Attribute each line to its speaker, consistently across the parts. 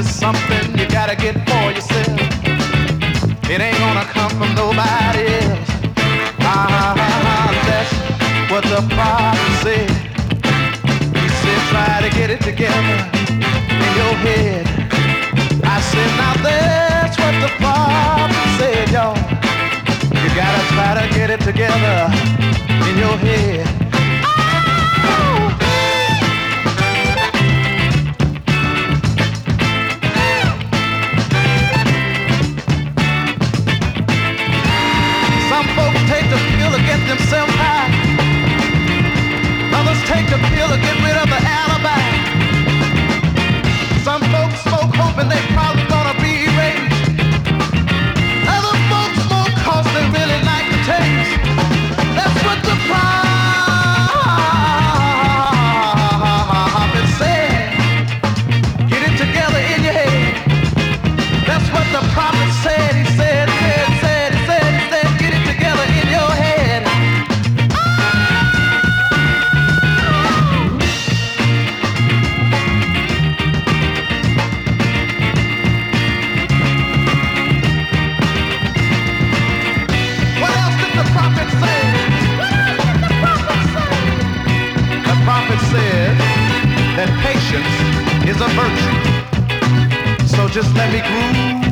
Speaker 1: is something you gotta get for yourself. It ain't gonna come from nobody else. Ah, that's what the prophet said. He said, try to get it together in your head. I said, now that's what the prophet said, y'all. You gotta try to get it together in your head. Themselves high. Others take the pill to get rid of the alibi. Some folks smoke hoping they probably patience is a virtue. So just let me groove,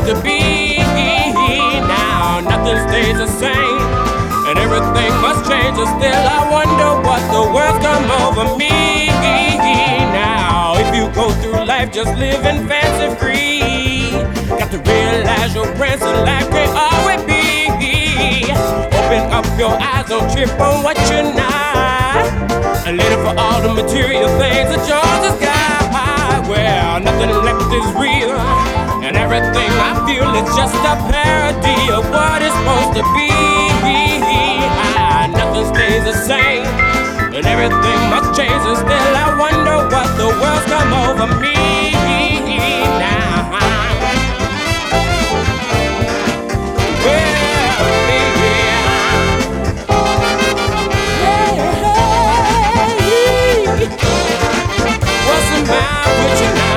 Speaker 2: supposed to be. Now, nothing stays the same, and everything must change. And still, I wonder what the world's come over me. Now, if you go through life just living fancy free, got to realize your present life can't always be. open up your eyes, don't trip on what you're not. And later for all the material things that yours has got. Well, nothing left is real, and everything I feel is just a parody of what it's supposed to be. Ah, nothing stays the same, and everything must change, and still I wonder what the world's come over me
Speaker 3: mind, would you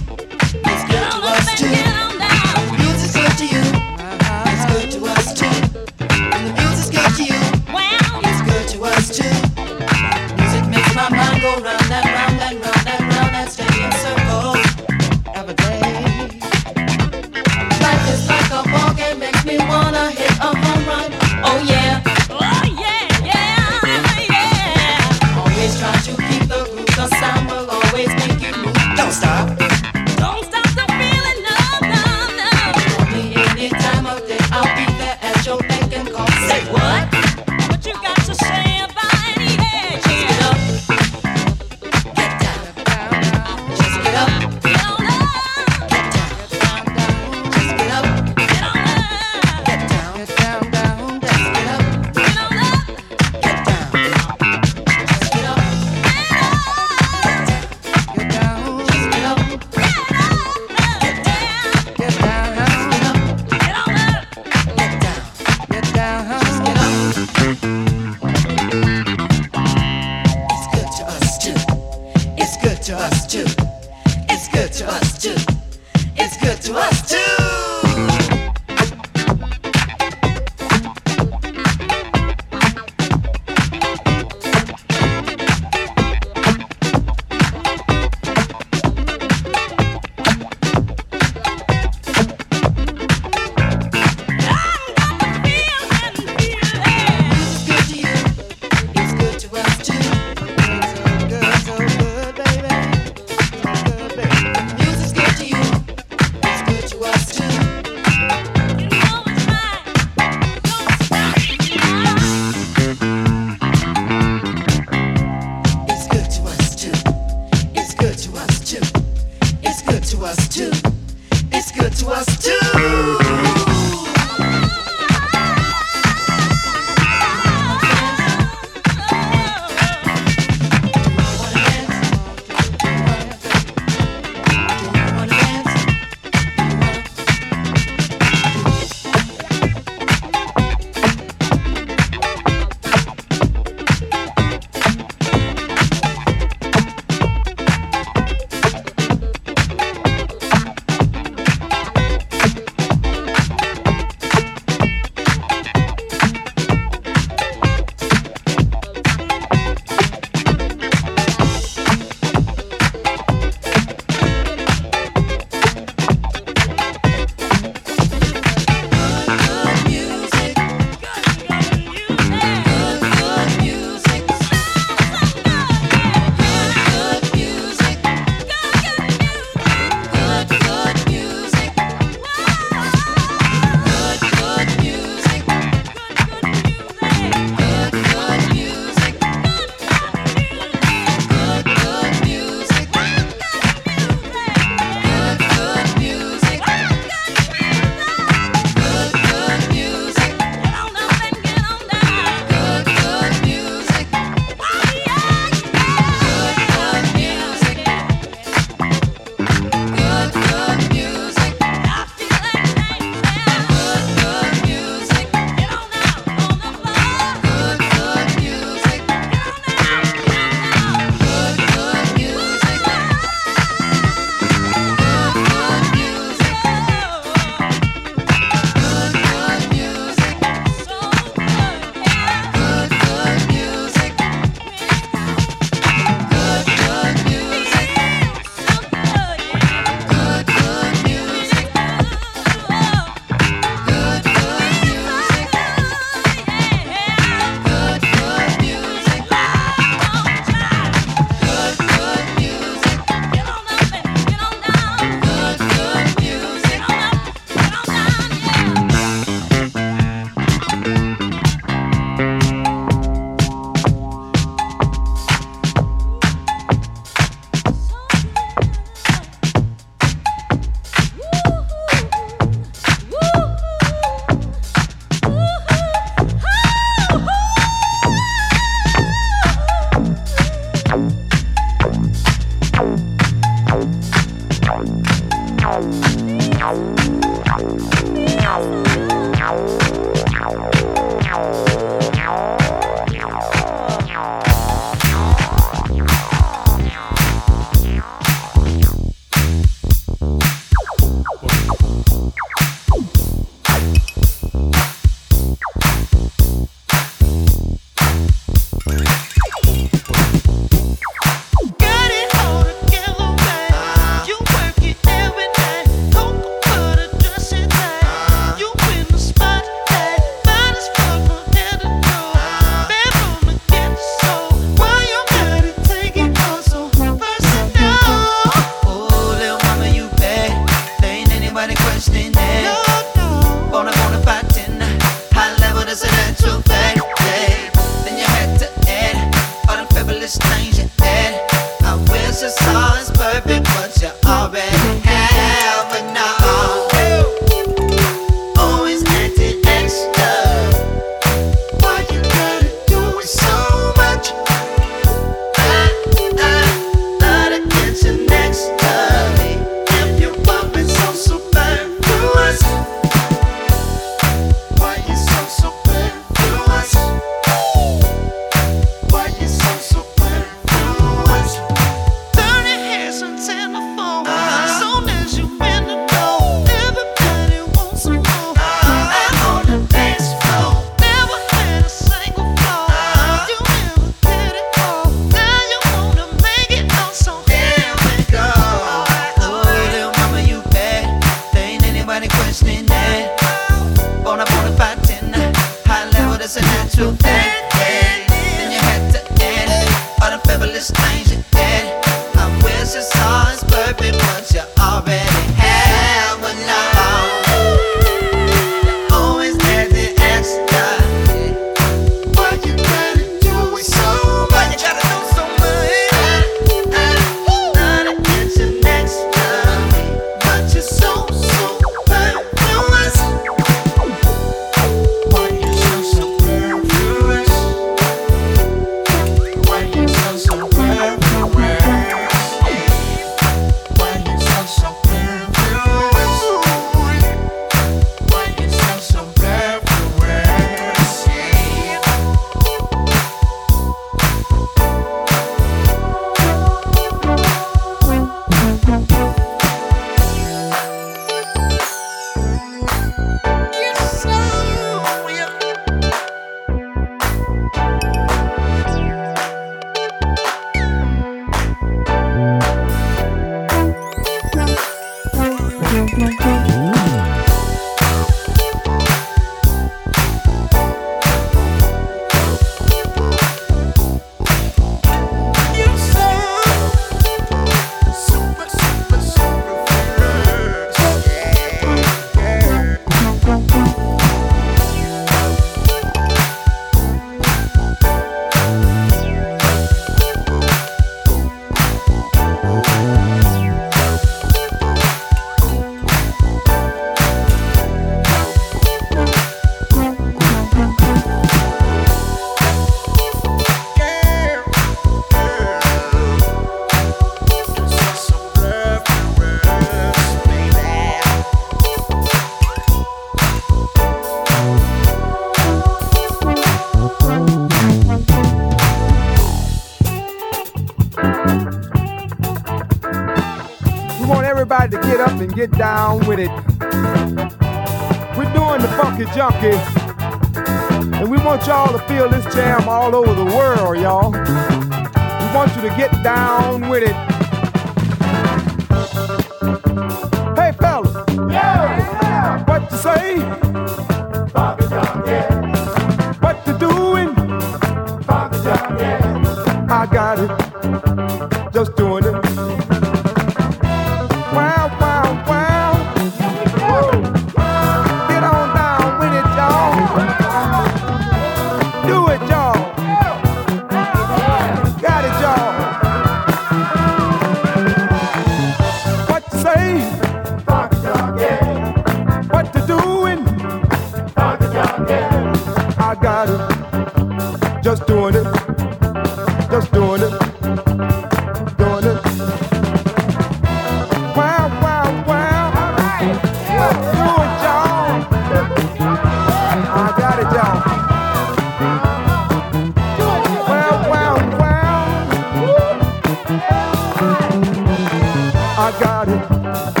Speaker 3: I got it.